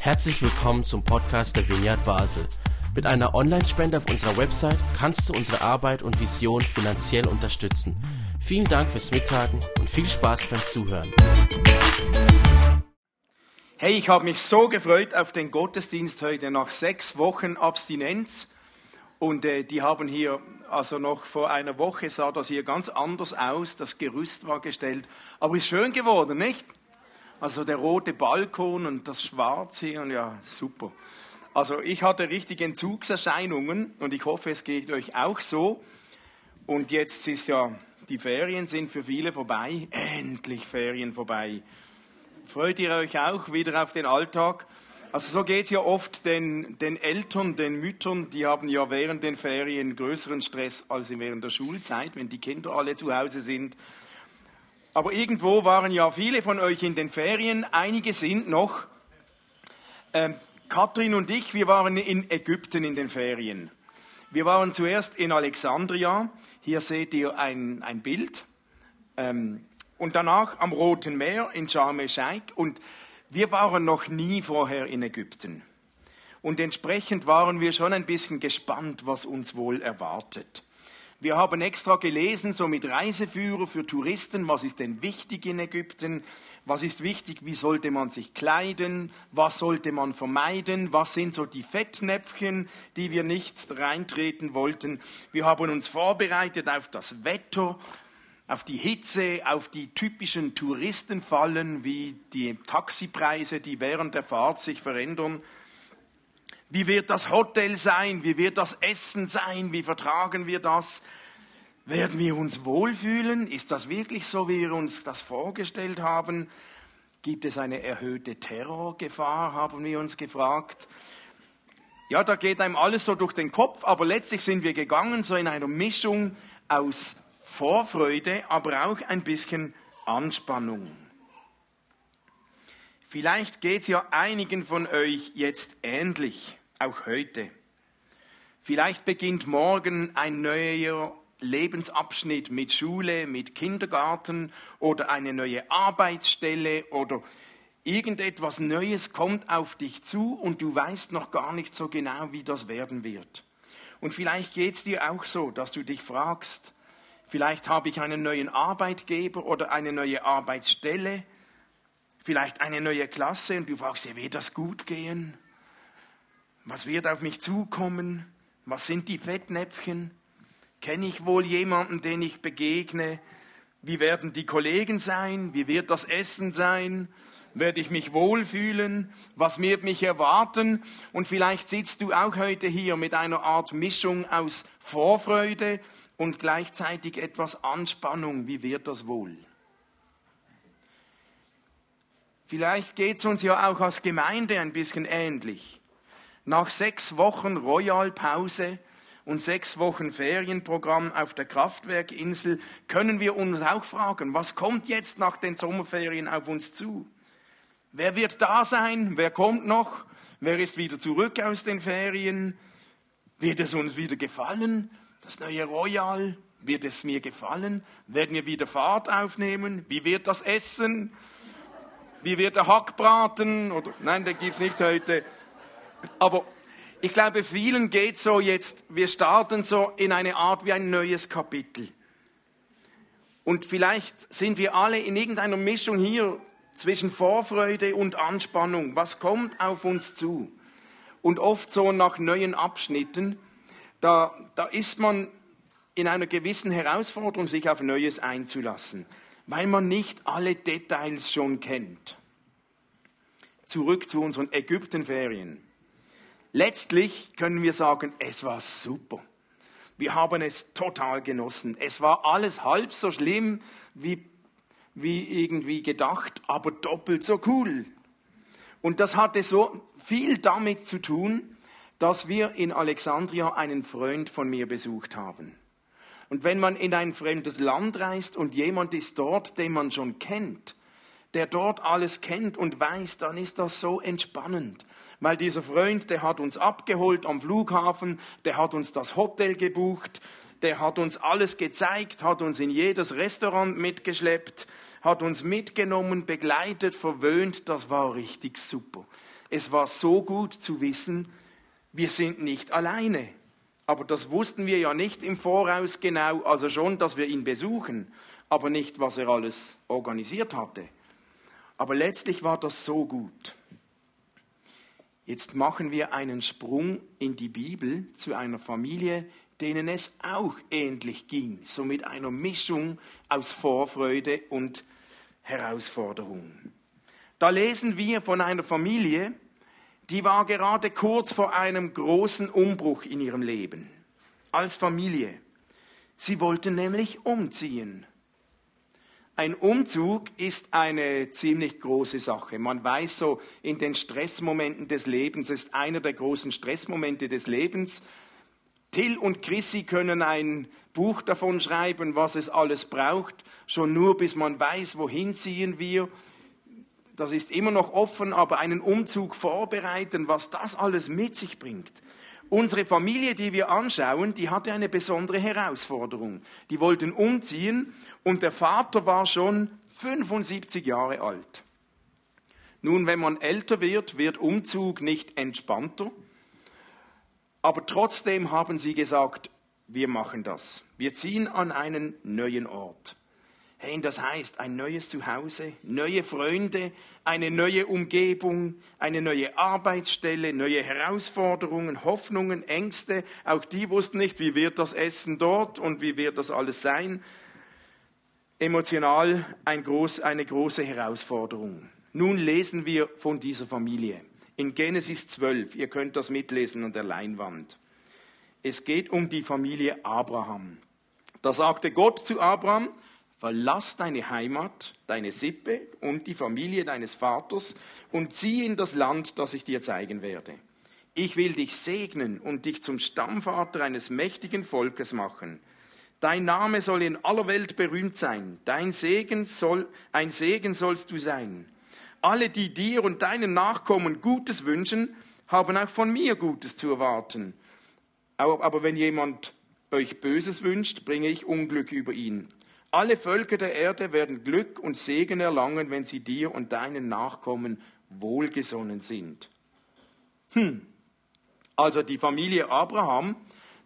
Herzlich willkommen zum Podcast der Vineyard Basel. Mit einer Online-Spende auf unserer Website kannst du unsere Arbeit und Vision finanziell unterstützen. Vielen Dank fürs Mittagen und viel Spaß beim Zuhören. Hey, ich habe mich so gefreut auf den Gottesdienst heute nach sechs Wochen Abstinenz. Und äh, die haben hier, also noch vor einer Woche sah das hier ganz anders aus. Das Gerüst war gestellt. Aber ist schön geworden, nicht? Also der rote Balkon und das Schwarz hier, und ja, super. Also ich hatte richtig Entzugserscheinungen und ich hoffe, es geht euch auch so. Und jetzt ist ja, die Ferien sind für viele vorbei. Endlich Ferien vorbei. Freut ihr euch auch wieder auf den Alltag? Also so geht es ja oft den, den Eltern, den Müttern, die haben ja während den Ferien größeren Stress als während der Schulzeit, wenn die Kinder alle zu Hause sind aber irgendwo waren ja viele von euch in den Ferien, einige sind noch. Ähm, Katrin und ich, wir waren in Ägypten in den Ferien. Wir waren zuerst in Alexandria, hier seht ihr ein, ein Bild, ähm, und danach am Roten Meer in Sharm el-Sheikh. Und wir waren noch nie vorher in Ägypten. Und entsprechend waren wir schon ein bisschen gespannt, was uns wohl erwartet. Wir haben extra gelesen, so mit Reiseführer für Touristen, was ist denn wichtig in Ägypten, was ist wichtig, wie sollte man sich kleiden, was sollte man vermeiden, was sind so die Fettnäpfchen, die wir nicht reintreten wollten. Wir haben uns vorbereitet auf das Wetter, auf die Hitze, auf die typischen Touristenfallen wie die Taxipreise, die während der Fahrt sich verändern. Wie wird das Hotel sein? Wie wird das Essen sein? Wie vertragen wir das? Werden wir uns wohlfühlen? Ist das wirklich so, wie wir uns das vorgestellt haben? Gibt es eine erhöhte Terrorgefahr, haben wir uns gefragt. Ja, da geht einem alles so durch den Kopf, aber letztlich sind wir gegangen, so in einer Mischung aus Vorfreude, aber auch ein bisschen Anspannung. Vielleicht geht es ja einigen von euch jetzt ähnlich, auch heute. Vielleicht beginnt morgen ein neuer Lebensabschnitt mit Schule, mit Kindergarten oder eine neue Arbeitsstelle oder irgendetwas Neues kommt auf dich zu und du weißt noch gar nicht so genau, wie das werden wird. Und vielleicht geht es dir auch so, dass du dich fragst, vielleicht habe ich einen neuen Arbeitgeber oder eine neue Arbeitsstelle vielleicht eine neue Klasse und du fragst dir, wird das gut gehen? Was wird auf mich zukommen? Was sind die Fettnäpfchen? Kenne ich wohl jemanden, den ich begegne? Wie werden die Kollegen sein? Wie wird das Essen sein? Werde ich mich wohlfühlen? Was wird mich erwarten? Und vielleicht sitzt du auch heute hier mit einer Art Mischung aus Vorfreude und gleichzeitig etwas Anspannung. Wie wird das wohl? Vielleicht geht es uns ja auch als Gemeinde ein bisschen ähnlich. Nach sechs Wochen Royal-Pause und sechs Wochen Ferienprogramm auf der Kraftwerkinsel können wir uns auch fragen, was kommt jetzt nach den Sommerferien auf uns zu? Wer wird da sein? Wer kommt noch? Wer ist wieder zurück aus den Ferien? Wird es uns wieder gefallen? Das neue Royal? Wird es mir gefallen? Werden wir wieder Fahrt aufnehmen? Wie wird das Essen? Wie wird der Hackbraten? Oder, nein, den gibt es nicht heute. Aber ich glaube, vielen geht so jetzt, wir starten so in eine Art wie ein neues Kapitel. Und vielleicht sind wir alle in irgendeiner Mischung hier zwischen Vorfreude und Anspannung. Was kommt auf uns zu? Und oft so nach neuen Abschnitten, da, da ist man in einer gewissen Herausforderung, sich auf Neues einzulassen weil man nicht alle Details schon kennt. Zurück zu unseren Ägyptenferien. Letztlich können wir sagen, es war super. Wir haben es total genossen. Es war alles halb so schlimm wie, wie irgendwie gedacht, aber doppelt so cool. Und das hatte so viel damit zu tun, dass wir in Alexandria einen Freund von mir besucht haben. Und wenn man in ein fremdes Land reist und jemand ist dort, den man schon kennt, der dort alles kennt und weiß, dann ist das so entspannend. Weil dieser Freund, der hat uns abgeholt am Flughafen, der hat uns das Hotel gebucht, der hat uns alles gezeigt, hat uns in jedes Restaurant mitgeschleppt, hat uns mitgenommen, begleitet, verwöhnt. Das war richtig super. Es war so gut zu wissen, wir sind nicht alleine. Aber das wussten wir ja nicht im Voraus genau, also schon, dass wir ihn besuchen, aber nicht, was er alles organisiert hatte. Aber letztlich war das so gut. Jetzt machen wir einen Sprung in die Bibel zu einer Familie, denen es auch ähnlich ging, so mit einer Mischung aus Vorfreude und Herausforderung. Da lesen wir von einer Familie, die war gerade kurz vor einem großen Umbruch in ihrem Leben, als Familie. Sie wollten nämlich umziehen. Ein Umzug ist eine ziemlich große Sache. Man weiß so, in den Stressmomenten des Lebens ist einer der großen Stressmomente des Lebens. Till und Chrissy können ein Buch davon schreiben, was es alles braucht, schon nur bis man weiß, wohin ziehen wir. Das ist immer noch offen, aber einen Umzug vorbereiten, was das alles mit sich bringt. Unsere Familie, die wir anschauen, die hatte eine besondere Herausforderung. Die wollten umziehen und der Vater war schon 75 Jahre alt. Nun, wenn man älter wird, wird Umzug nicht entspannter. Aber trotzdem haben sie gesagt, wir machen das. Wir ziehen an einen neuen Ort. Hey, das heißt ein neues Zuhause, neue Freunde, eine neue Umgebung, eine neue Arbeitsstelle, neue Herausforderungen, Hoffnungen, Ängste. Auch die wussten nicht, wie wird das Essen dort und wie wird das alles sein. Emotional ein groß, eine große Herausforderung. Nun lesen wir von dieser Familie in Genesis 12. Ihr könnt das mitlesen an der Leinwand. Es geht um die Familie Abraham. Da sagte Gott zu Abraham, Verlass deine Heimat, deine Sippe und die Familie deines Vaters und zieh in das Land, das ich dir zeigen werde. Ich will dich segnen und dich zum Stammvater eines mächtigen Volkes machen. Dein Name soll in aller Welt berühmt sein. Dein Segen soll, ein Segen sollst du sein. Alle, die dir und deinen Nachkommen Gutes wünschen, haben auch von mir Gutes zu erwarten. Aber wenn jemand euch Böses wünscht, bringe ich Unglück über ihn. Alle Völker der Erde werden Glück und Segen erlangen, wenn sie dir und deinen Nachkommen wohlgesonnen sind. Hm. Also die Familie Abraham,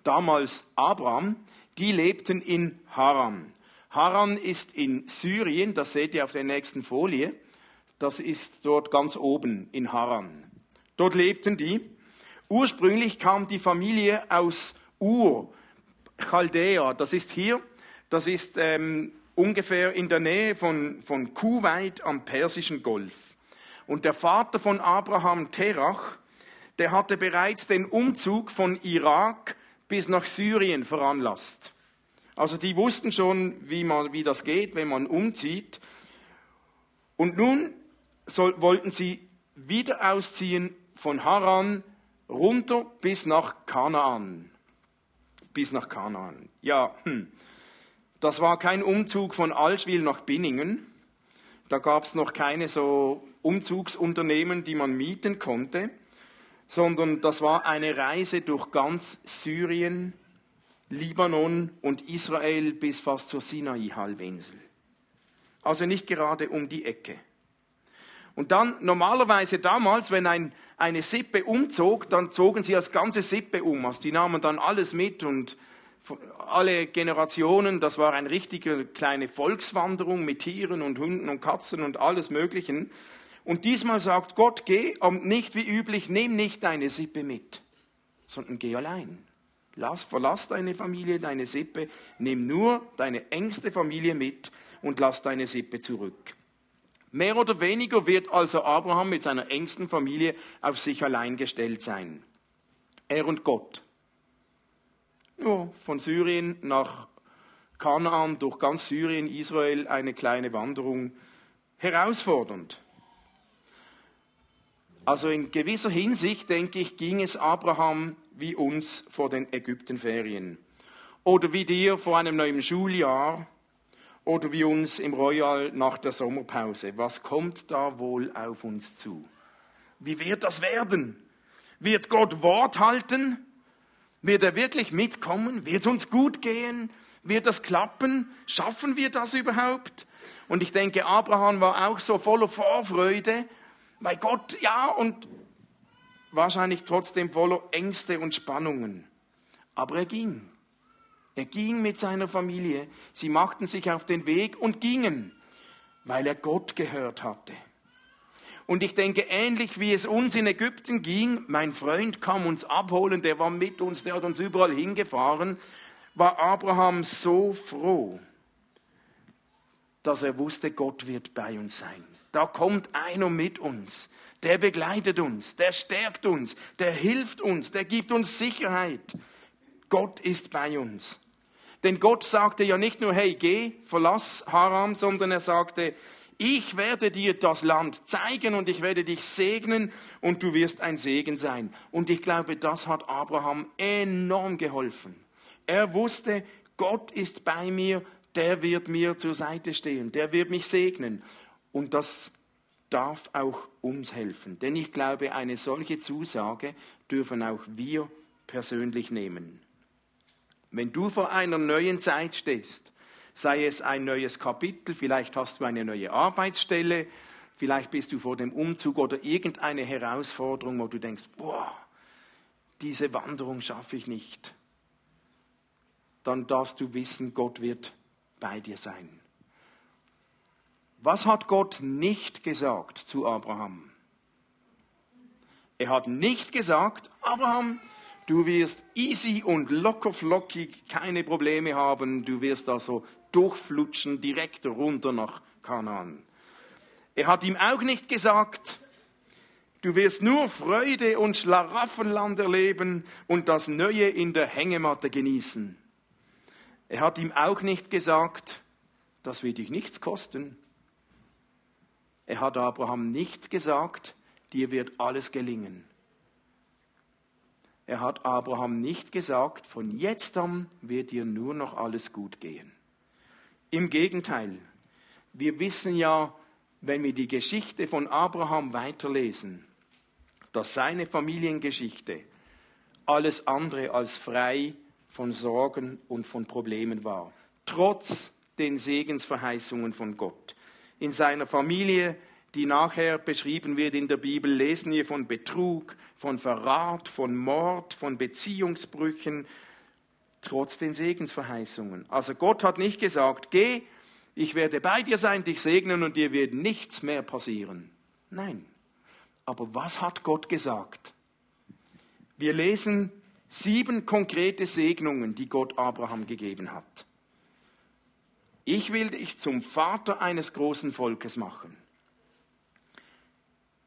damals Abraham, die lebten in Haran. Haran ist in Syrien, das seht ihr auf der nächsten Folie. Das ist dort ganz oben in Haran. Dort lebten die. Ursprünglich kam die Familie aus Ur, Chaldea. Das ist hier das ist ähm, ungefähr in der Nähe von, von Kuwait am Persischen Golf. Und der Vater von Abraham, Terach, der hatte bereits den Umzug von Irak bis nach Syrien veranlasst. Also die wussten schon, wie, man, wie das geht, wenn man umzieht. Und nun soll, wollten sie wieder ausziehen von Haran runter bis nach Kanaan. Bis nach Kanaan. Ja, hm. Das war kein Umzug von Allschwil nach Binningen. Da gab es noch keine so Umzugsunternehmen, die man mieten konnte, sondern das war eine Reise durch ganz Syrien, Libanon und Israel bis fast zur Sinai-Halbinsel. Also nicht gerade um die Ecke. Und dann normalerweise damals, wenn ein, eine Sippe umzog, dann zogen sie als ganze Sippe um. Also die nahmen dann alles mit und alle Generationen, das war eine richtige kleine Volkswanderung mit Tieren und Hunden und Katzen und alles Möglichen. Und diesmal sagt Gott, geh, und nicht wie üblich, nimm nicht deine Sippe mit, sondern geh allein. Lass, verlass deine Familie, deine Sippe, nimm nur deine engste Familie mit und lass deine Sippe zurück. Mehr oder weniger wird also Abraham mit seiner engsten Familie auf sich allein gestellt sein. Er und Gott. Ja, von Syrien nach Kanaan, durch ganz Syrien, Israel, eine kleine Wanderung. Herausfordernd. Also in gewisser Hinsicht, denke ich, ging es Abraham wie uns vor den Ägyptenferien. Oder wie dir vor einem neuen Schuljahr. Oder wie uns im Royal nach der Sommerpause. Was kommt da wohl auf uns zu? Wie wird das werden? Wird Gott Wort halten? Wird er wirklich mitkommen? Wird es uns gut gehen? Wird das klappen? Schaffen wir das überhaupt? Und ich denke, Abraham war auch so voller Vorfreude, weil Gott, ja, und wahrscheinlich trotzdem voller Ängste und Spannungen. Aber er ging. Er ging mit seiner Familie. Sie machten sich auf den Weg und gingen, weil er Gott gehört hatte. Und ich denke, ähnlich wie es uns in Ägypten ging, mein Freund kam uns abholen, der war mit uns, der hat uns überall hingefahren, war Abraham so froh, dass er wusste, Gott wird bei uns sein. Da kommt einer mit uns, der begleitet uns, der stärkt uns, der hilft uns, der gibt uns Sicherheit. Gott ist bei uns. Denn Gott sagte ja nicht nur, hey, geh, verlass Haram, sondern er sagte, ich werde dir das Land zeigen und ich werde dich segnen und du wirst ein Segen sein. Und ich glaube, das hat Abraham enorm geholfen. Er wusste, Gott ist bei mir, der wird mir zur Seite stehen, der wird mich segnen. Und das darf auch uns helfen. Denn ich glaube, eine solche Zusage dürfen auch wir persönlich nehmen. Wenn du vor einer neuen Zeit stehst, sei es ein neues Kapitel, vielleicht hast du eine neue Arbeitsstelle, vielleicht bist du vor dem Umzug oder irgendeine Herausforderung, wo du denkst, boah, diese Wanderung schaffe ich nicht. Dann darfst du wissen, Gott wird bei dir sein. Was hat Gott nicht gesagt zu Abraham? Er hat nicht gesagt, Abraham, du wirst easy und lockerflockig keine Probleme haben, du wirst also durchflutschen direkt runter nach Kanaan. Er hat ihm auch nicht gesagt, du wirst nur Freude und Schlaraffenland erleben und das Neue in der Hängematte genießen. Er hat ihm auch nicht gesagt, das wird dich nichts kosten. Er hat Abraham nicht gesagt, dir wird alles gelingen. Er hat Abraham nicht gesagt, von jetzt an wird dir nur noch alles gut gehen. Im Gegenteil, wir wissen ja, wenn wir die Geschichte von Abraham weiterlesen, dass seine Familiengeschichte alles andere als frei von Sorgen und von Problemen war, trotz den Segensverheißungen von Gott. In seiner Familie, die nachher beschrieben wird in der Bibel, lesen wir von Betrug, von Verrat, von Mord, von Beziehungsbrüchen, trotz den Segensverheißungen. Also Gott hat nicht gesagt, geh, ich werde bei dir sein, dich segnen und dir wird nichts mehr passieren. Nein. Aber was hat Gott gesagt? Wir lesen sieben konkrete Segnungen, die Gott Abraham gegeben hat. Ich will dich zum Vater eines großen Volkes machen.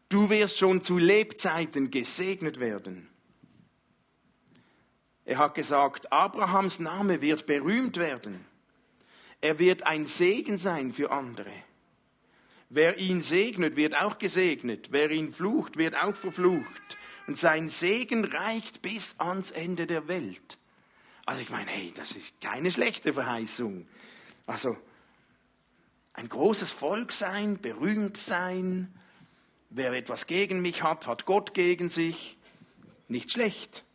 Du wirst schon zu Lebzeiten gesegnet werden. Er hat gesagt, Abrahams Name wird berühmt werden. Er wird ein Segen sein für andere. Wer ihn segnet, wird auch gesegnet. Wer ihn flucht, wird auch verflucht. Und sein Segen reicht bis ans Ende der Welt. Also ich meine, hey, das ist keine schlechte Verheißung. Also ein großes Volk sein, berühmt sein. Wer etwas gegen mich hat, hat Gott gegen sich. Nicht schlecht.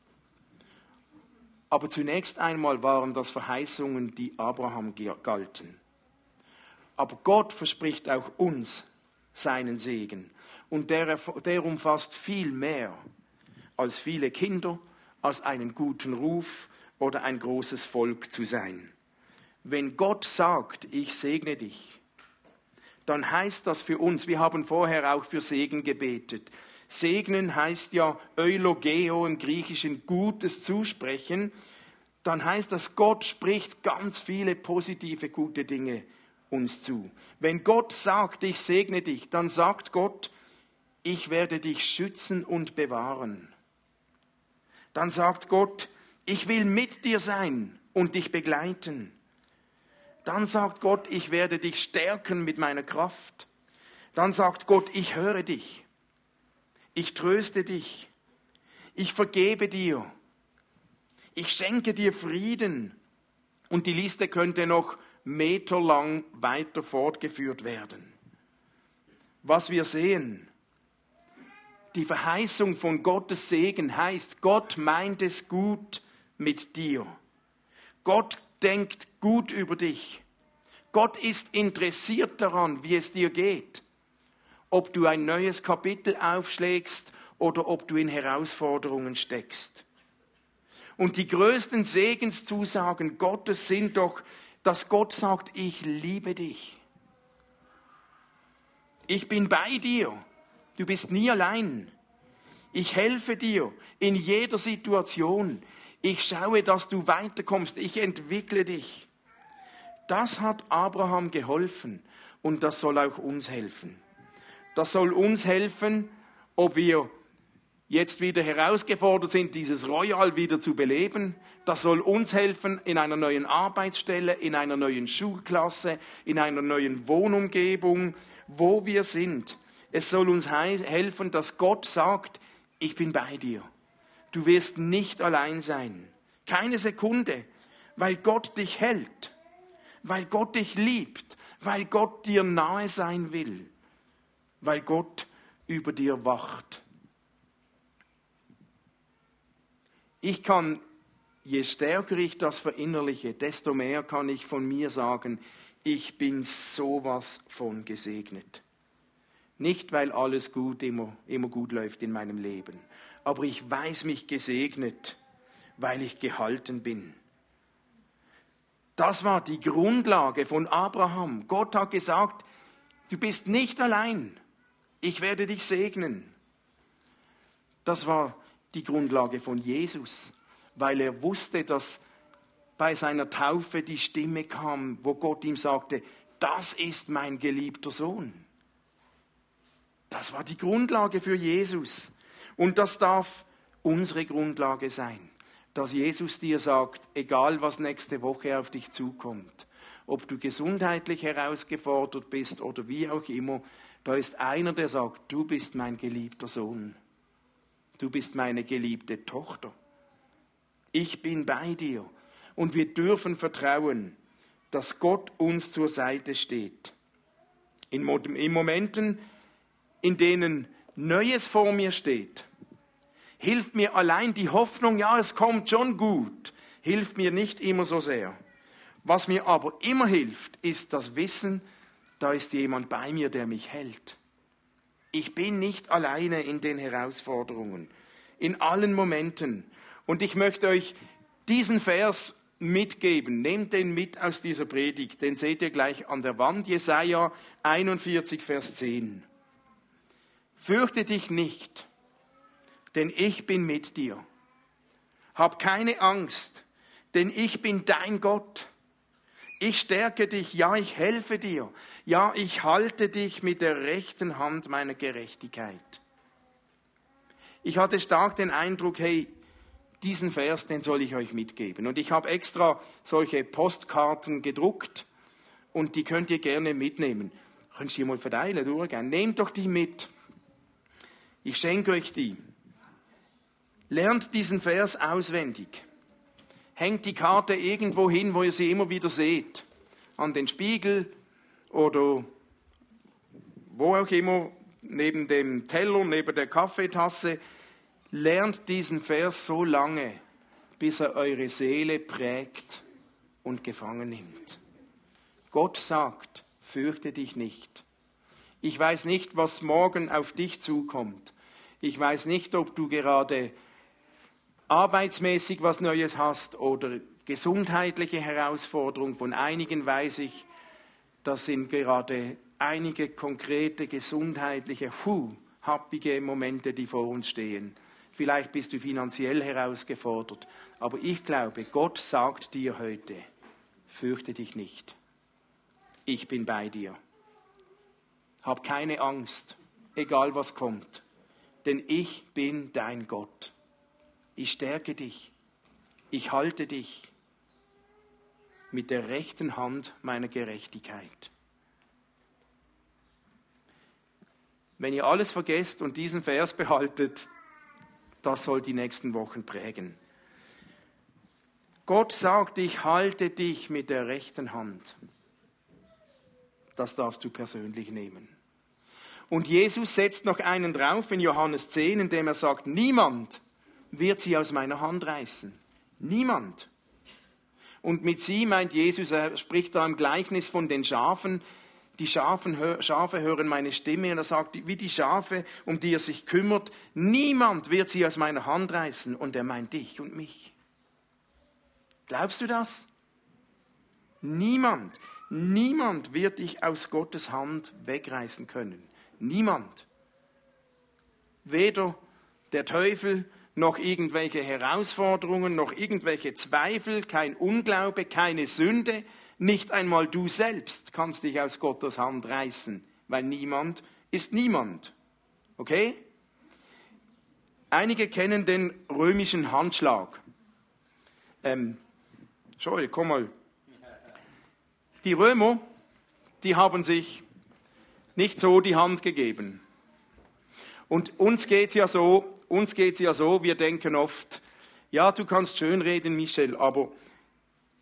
Aber zunächst einmal waren das Verheißungen, die Abraham galten. Aber Gott verspricht auch uns seinen Segen. Und der, der umfasst viel mehr als viele Kinder, als einen guten Ruf oder ein großes Volk zu sein. Wenn Gott sagt, ich segne dich, dann heißt das für uns, wir haben vorher auch für Segen gebetet, Segnen heißt ja Eulogeo im Griechischen Gutes zusprechen. Dann heißt das, Gott spricht ganz viele positive, gute Dinge uns zu. Wenn Gott sagt, ich segne dich, dann sagt Gott, ich werde dich schützen und bewahren. Dann sagt Gott, ich will mit dir sein und dich begleiten. Dann sagt Gott, ich werde dich stärken mit meiner Kraft. Dann sagt Gott, ich höre dich ich tröste dich, ich vergebe dir, ich schenke dir Frieden. Und die Liste könnte noch meterlang weiter fortgeführt werden. Was wir sehen, die Verheißung von Gottes Segen heißt, Gott meint es gut mit dir. Gott denkt gut über dich. Gott ist interessiert daran, wie es dir geht. Ob du ein neues Kapitel aufschlägst oder ob du in Herausforderungen steckst. Und die größten Segenszusagen Gottes sind doch, dass Gott sagt, ich liebe dich. Ich bin bei dir. Du bist nie allein. Ich helfe dir in jeder Situation. Ich schaue, dass du weiterkommst. Ich entwickle dich. Das hat Abraham geholfen und das soll auch uns helfen. Das soll uns helfen, ob wir jetzt wieder herausgefordert sind, dieses Royal wieder zu beleben. Das soll uns helfen in einer neuen Arbeitsstelle, in einer neuen Schulklasse, in einer neuen Wohnumgebung, wo wir sind. Es soll uns helfen, dass Gott sagt, ich bin bei dir. Du wirst nicht allein sein. Keine Sekunde, weil Gott dich hält, weil Gott dich liebt, weil Gott dir nahe sein will, weil Gott über dir wacht. Ich kann, je stärker ich das verinnerliche, desto mehr kann ich von mir sagen, ich bin sowas von gesegnet. Nicht, weil alles gut immer, immer gut läuft in meinem Leben, aber ich weiß mich gesegnet, weil ich gehalten bin. Das war die Grundlage von Abraham. Gott hat gesagt, du bist nicht allein, ich werde dich segnen. Das war die Grundlage von Jesus, weil er wusste, dass bei seiner Taufe die Stimme kam, wo Gott ihm sagte, das ist mein geliebter Sohn. Das war die Grundlage für Jesus. Und das darf unsere Grundlage sein, dass Jesus dir sagt, egal was nächste Woche auf dich zukommt, ob du gesundheitlich herausgefordert bist oder wie auch immer, da ist einer, der sagt, du bist mein geliebter Sohn, du bist meine geliebte Tochter, ich bin bei dir und wir dürfen vertrauen, dass Gott uns zur Seite steht. In Momenten, in denen Neues vor mir steht, hilft mir allein die Hoffnung, ja, es kommt schon gut, hilft mir nicht immer so sehr. Was mir aber immer hilft, ist das Wissen, da ist jemand bei mir, der mich hält. Ich bin nicht alleine in den Herausforderungen, in allen Momenten. Und ich möchte euch diesen Vers mitgeben. Nehmt den mit aus dieser Predigt. Den seht ihr gleich an der Wand. Jesaja 41, Vers 10. Fürchte dich nicht, denn ich bin mit dir. Hab keine Angst, denn ich bin dein Gott. Ich stärke dich, ja, ich helfe dir, ja, ich halte dich mit der rechten Hand meiner Gerechtigkeit. Ich hatte stark den Eindruck, hey, diesen Vers, den soll ich euch mitgeben. Und ich habe extra solche Postkarten gedruckt und die könnt ihr gerne mitnehmen. Könnt ihr mal verteilen, durchgehen. Nehmt doch die mit. Ich schenke euch die. Lernt diesen Vers auswendig. Hängt die Karte irgendwo hin, wo ihr sie immer wieder seht. An den Spiegel oder wo auch immer, neben dem Teller, neben der Kaffeetasse. Lernt diesen Vers so lange, bis er eure Seele prägt und gefangen nimmt. Gott sagt, fürchte dich nicht. Ich weiß nicht, was morgen auf dich zukommt. Ich weiß nicht, ob du gerade arbeitsmäßig was Neues hast oder gesundheitliche Herausforderungen. Von einigen weiß ich, das sind gerade einige konkrete gesundheitliche, hu, happige Momente, die vor uns stehen. Vielleicht bist du finanziell herausgefordert. Aber ich glaube, Gott sagt dir heute, fürchte dich nicht. Ich bin bei dir. Hab keine Angst, egal was kommt. Denn ich bin dein Gott. Ich stärke dich. Ich halte dich mit der rechten Hand meiner Gerechtigkeit. Wenn ihr alles vergesst und diesen Vers behaltet, das soll die nächsten Wochen prägen. Gott sagt, ich halte dich mit der rechten Hand. Das darfst du persönlich nehmen. Und Jesus setzt noch einen drauf in Johannes 10, indem er sagt, niemand wird sie aus meiner Hand reißen. Niemand. Und mit sie meint Jesus, er spricht da im Gleichnis von den Schafen, die Schafen, Schafe hören meine Stimme und er sagt, wie die Schafe, um die er sich kümmert, niemand wird sie aus meiner Hand reißen und er meint dich und mich. Glaubst du das? Niemand, niemand wird dich aus Gottes Hand wegreißen können. Niemand. Weder der Teufel noch irgendwelche Herausforderungen, noch irgendwelche Zweifel, kein Unglaube, keine Sünde, nicht einmal du selbst kannst dich aus Gottes Hand reißen, weil niemand ist niemand. Okay? Einige kennen den römischen Handschlag. Ähm, Joel, komm mal. Die Römer, die haben sich nicht so die Hand gegeben. Und uns geht's ja so, uns geht's ja so, wir denken oft, ja, du kannst schön reden, Michel, aber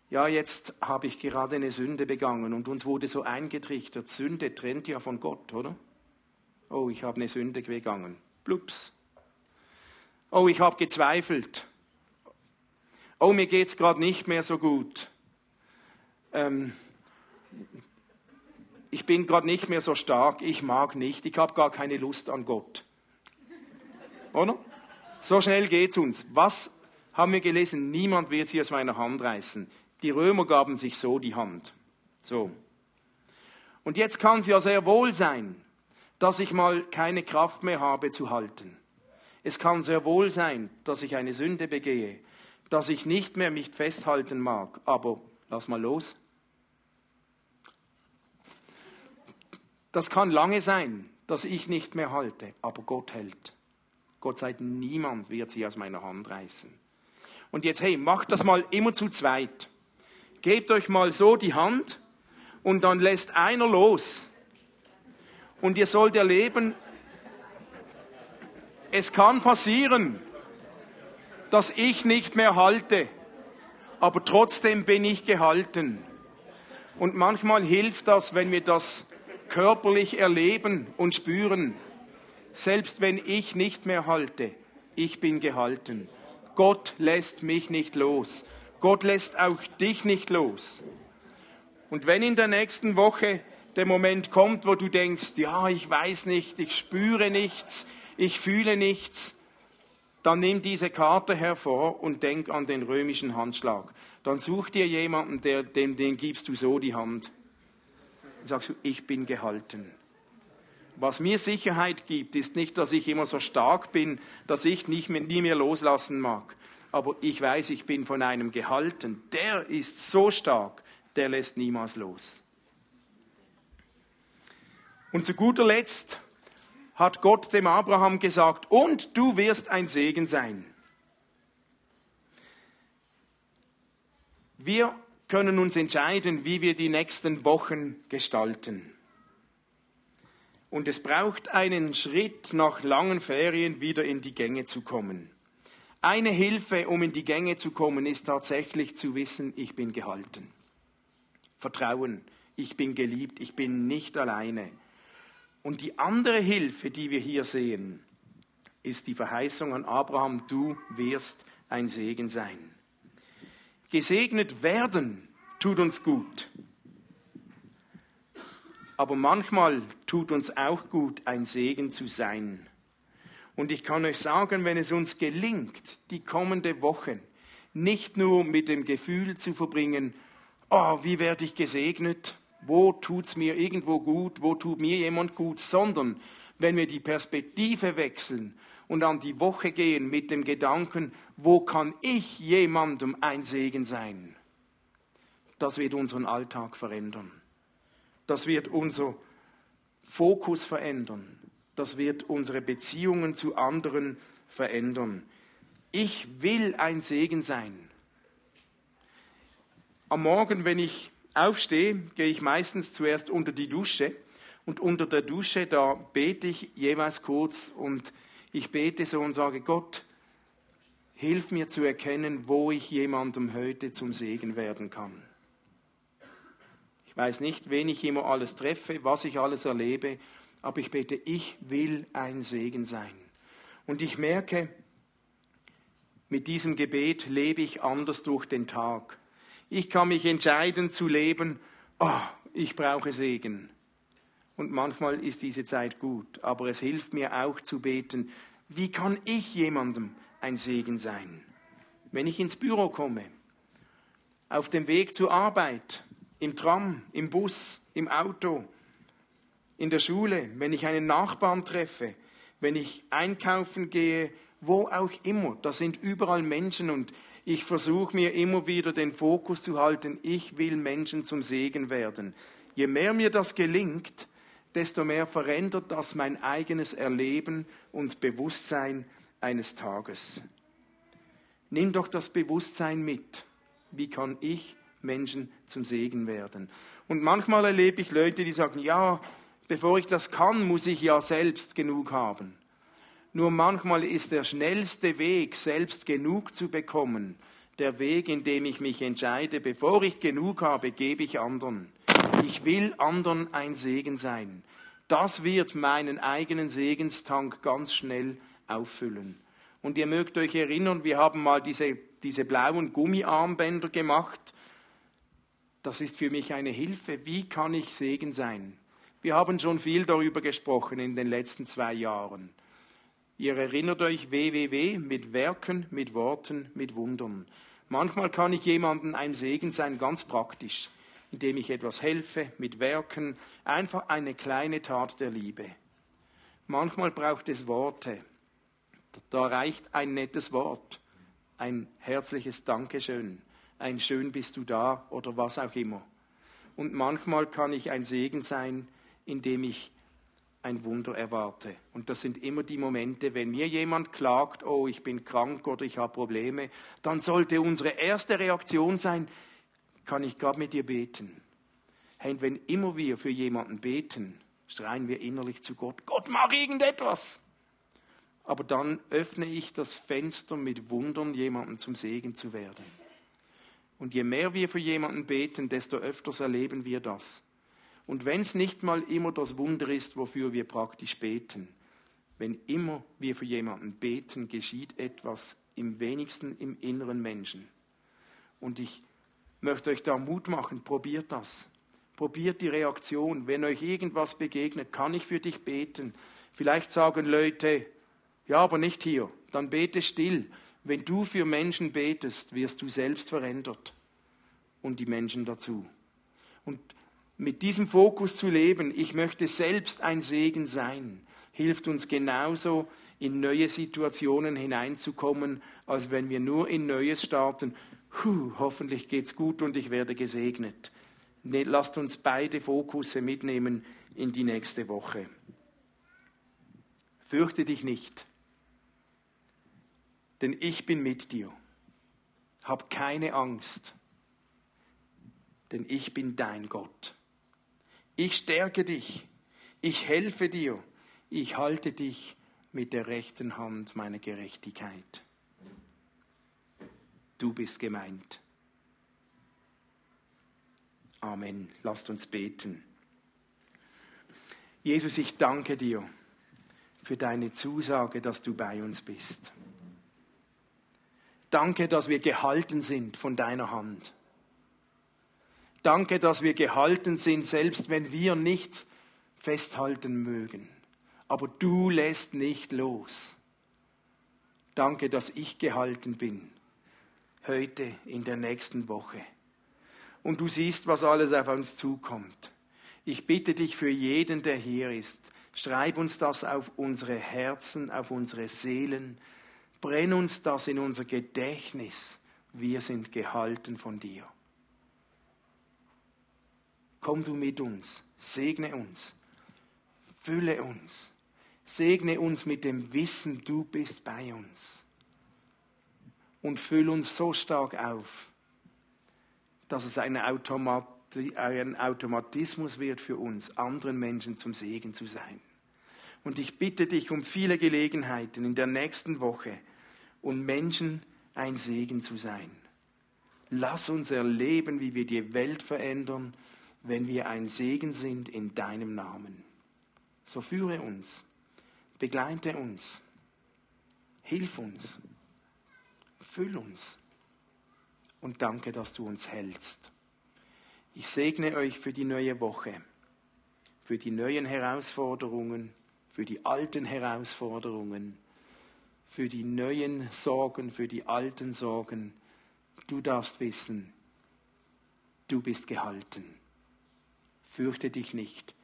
ja, jetzt habe ich gerade eine Sünde begangen und uns wurde so eingetrichtert, Sünde trennt ja von Gott, oder? Oh, ich habe eine Sünde begangen. Blups. Oh, ich habe gezweifelt. Oh, mir geht's gerade nicht mehr so gut. Ähm, ich bin gerade nicht mehr so stark, ich mag nicht, ich habe gar keine Lust an Gott. Oder? So schnell geht's uns. Was haben wir gelesen? Niemand wird sie aus meiner Hand reißen. Die Römer gaben sich so die Hand. So. Und jetzt kann es ja sehr wohl sein, dass ich mal keine Kraft mehr habe zu halten. Es kann sehr wohl sein, dass ich eine Sünde begehe, dass ich nicht mehr mich festhalten mag. Aber lass mal los. Das kann lange sein, dass ich nicht mehr halte, aber Gott hält. Gott sei niemand wird sie aus meiner Hand reißen. Und jetzt, hey, macht das mal immer zu zweit. Gebt euch mal so die Hand und dann lässt einer los. Und ihr sollt erleben, es kann passieren, dass ich nicht mehr halte, aber trotzdem bin ich gehalten. Und manchmal hilft das, wenn wir das körperlich erleben und spüren selbst wenn ich nicht mehr halte, ich bin gehalten. Gott lässt mich nicht los. Gott lässt auch dich nicht los. Und wenn in der nächsten Woche der Moment kommt, wo du denkst, ja, ich weiß nicht, ich spüre nichts, ich fühle nichts, dann nimm diese Karte hervor und denk an den römischen Handschlag. Dann such dir jemanden, der, dem, dem gibst du so die Hand. Und sagst du, ich bin gehalten. Was mir Sicherheit gibt, ist nicht, dass ich immer so stark bin, dass ich nicht mehr, nie mehr loslassen mag. Aber ich weiß, ich bin von einem gehalten. Der ist so stark, der lässt niemals los. Und zu guter Letzt hat Gott dem Abraham gesagt, und du wirst ein Segen sein. Wir können uns entscheiden, wie wir die nächsten Wochen gestalten. Und es braucht einen Schritt nach langen Ferien wieder in die Gänge zu kommen. Eine Hilfe, um in die Gänge zu kommen, ist tatsächlich zu wissen, ich bin gehalten. Vertrauen, ich bin geliebt, ich bin nicht alleine. Und die andere Hilfe, die wir hier sehen, ist die Verheißung an Abraham, du wirst ein Segen sein. Gesegnet werden tut uns gut. Aber manchmal tut uns auch gut, ein Segen zu sein. Und ich kann euch sagen, wenn es uns gelingt, die kommende Woche nicht nur mit dem Gefühl zu verbringen, oh, wie werde ich gesegnet, wo tut's mir irgendwo gut, wo tut mir jemand gut, sondern wenn wir die Perspektive wechseln und an die Woche gehen mit dem Gedanken, wo kann ich jemandem ein Segen sein, das wird unseren Alltag verändern. Das wird unser Fokus verändern. Das wird unsere Beziehungen zu anderen verändern. Ich will ein Segen sein. Am Morgen, wenn ich aufstehe, gehe ich meistens zuerst unter die Dusche. Und unter der Dusche, da bete ich jeweils kurz und ich bete so und sage, Gott, hilf mir zu erkennen, wo ich jemandem heute zum Segen werden kann weiß nicht, wen ich immer alles treffe, was ich alles erlebe, aber ich bete, ich will ein Segen sein. Und ich merke, Mit diesem Gebet lebe ich anders durch den Tag. Ich kann mich entscheiden zu leben, oh, ich brauche Segen. Und manchmal ist diese Zeit gut, aber es hilft mir auch zu beten, wie kann ich jemandem ein Segen sein? Wenn ich ins Büro komme, auf dem Weg zur Arbeit, im Tram, im Bus, im Auto, in der Schule, wenn ich einen Nachbarn treffe, wenn ich einkaufen gehe, wo auch immer, da sind überall Menschen und ich versuche mir immer wieder den Fokus zu halten, ich will Menschen zum Segen werden. Je mehr mir das gelingt, desto mehr verändert das mein eigenes Erleben und Bewusstsein eines Tages. Nimm doch das Bewusstsein mit. Wie kann ich Menschen zum Segen werden? Und manchmal erlebe ich Leute, die sagen, ja, bevor ich das kann, muss ich ja selbst genug haben. Nur manchmal ist der schnellste Weg, selbst genug zu bekommen, der Weg, in dem ich mich entscheide, bevor ich genug habe, gebe ich anderen. Ich will anderen ein Segen sein. Das wird meinen eigenen Segenstank ganz schnell auffüllen. Und ihr mögt euch erinnern, wir haben mal diese, diese blauen Gummiarmbänder gemacht. Das ist für mich eine Hilfe. Wie kann ich Segen sein? Wir haben schon viel darüber gesprochen in den letzten zwei Jahren. Ihr erinnert euch www mit Werken, mit Worten, mit Wundern. Manchmal kann ich jemandem ein Segen sein, ganz praktisch, indem ich etwas helfe, mit Werken, einfach eine kleine Tat der Liebe. Manchmal braucht es Worte. Da reicht ein nettes Wort, ein herzliches Dankeschön, ein Schön bist du da oder was auch immer. Und manchmal kann ich ein Segen sein, indem ich ein Wunder erwarte. Und das sind immer die Momente, wenn mir jemand klagt, oh, ich bin krank oder ich habe Probleme, dann sollte unsere erste Reaktion sein, kann ich gerade mit dir beten. Hey, wenn immer wir für jemanden beten, schreien wir innerlich zu Gott, Gott mach irgendetwas. Aber dann öffne ich das Fenster mit Wundern, jemandem zum Segen zu werden. Und je mehr wir für jemanden beten, desto öfters erleben wir das. Und wenn es nicht mal immer das Wunder ist, wofür wir praktisch beten, wenn immer wir für jemanden beten, geschieht etwas im wenigsten im inneren Menschen. Und ich möchte euch da Mut machen, probiert das. Probiert die Reaktion. Wenn euch irgendwas begegnet, kann ich für dich beten. Vielleicht sagen Leute, ja, aber nicht hier. Dann bete still. Wenn du für Menschen betest, wirst du selbst verändert und die Menschen dazu. Und mit diesem Fokus zu leben, ich möchte selbst ein Segen sein, hilft uns genauso in neue Situationen hineinzukommen, als wenn wir nur in Neues starten. Puh, hoffentlich geht's gut und ich werde gesegnet. Ne, lasst uns beide Fokusse mitnehmen in die nächste Woche. Fürchte dich nicht, denn ich bin mit dir. Hab keine Angst, denn ich bin dein Gott. Ich stärke dich, ich helfe dir, ich halte dich mit der rechten Hand meiner Gerechtigkeit. Du bist gemeint. Amen. Lasst uns beten. Jesus, ich danke dir für deine Zusage, dass du bei uns bist. Danke, dass wir gehalten sind von deiner Hand. Danke, dass wir gehalten sind, selbst wenn wir nicht festhalten mögen. Aber du lässt nicht los. Danke, dass ich gehalten bin. Heute, in der nächsten Woche. Und du siehst, was alles auf uns zukommt. Ich bitte dich für jeden, der hier ist, schreib uns das auf unsere Herzen, auf unsere Seelen. Brenn uns das in unser Gedächtnis. Wir sind gehalten von dir. Komm du mit uns, segne uns, fülle uns, segne uns mit dem Wissen, du bist bei uns. Und füll uns so stark auf, dass es eine ein Automatismus wird für uns, anderen Menschen zum Segen zu sein. Und ich bitte dich um viele Gelegenheiten in der nächsten Woche, um Menschen ein Segen zu sein. Lass uns erleben, wie wir die Welt verändern wenn wir ein Segen sind in deinem Namen. So führe uns, begleite uns, hilf uns, Füll uns. Und danke, dass du uns hältst. Ich segne euch für die neue Woche, für die neuen Herausforderungen, für die alten Herausforderungen, für die neuen Sorgen, für die alten Sorgen. Du darfst wissen, du bist gehalten. Fürchte dich nicht,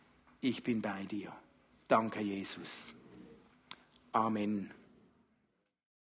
ich bin bei dir. Danke, Jesus. Amen.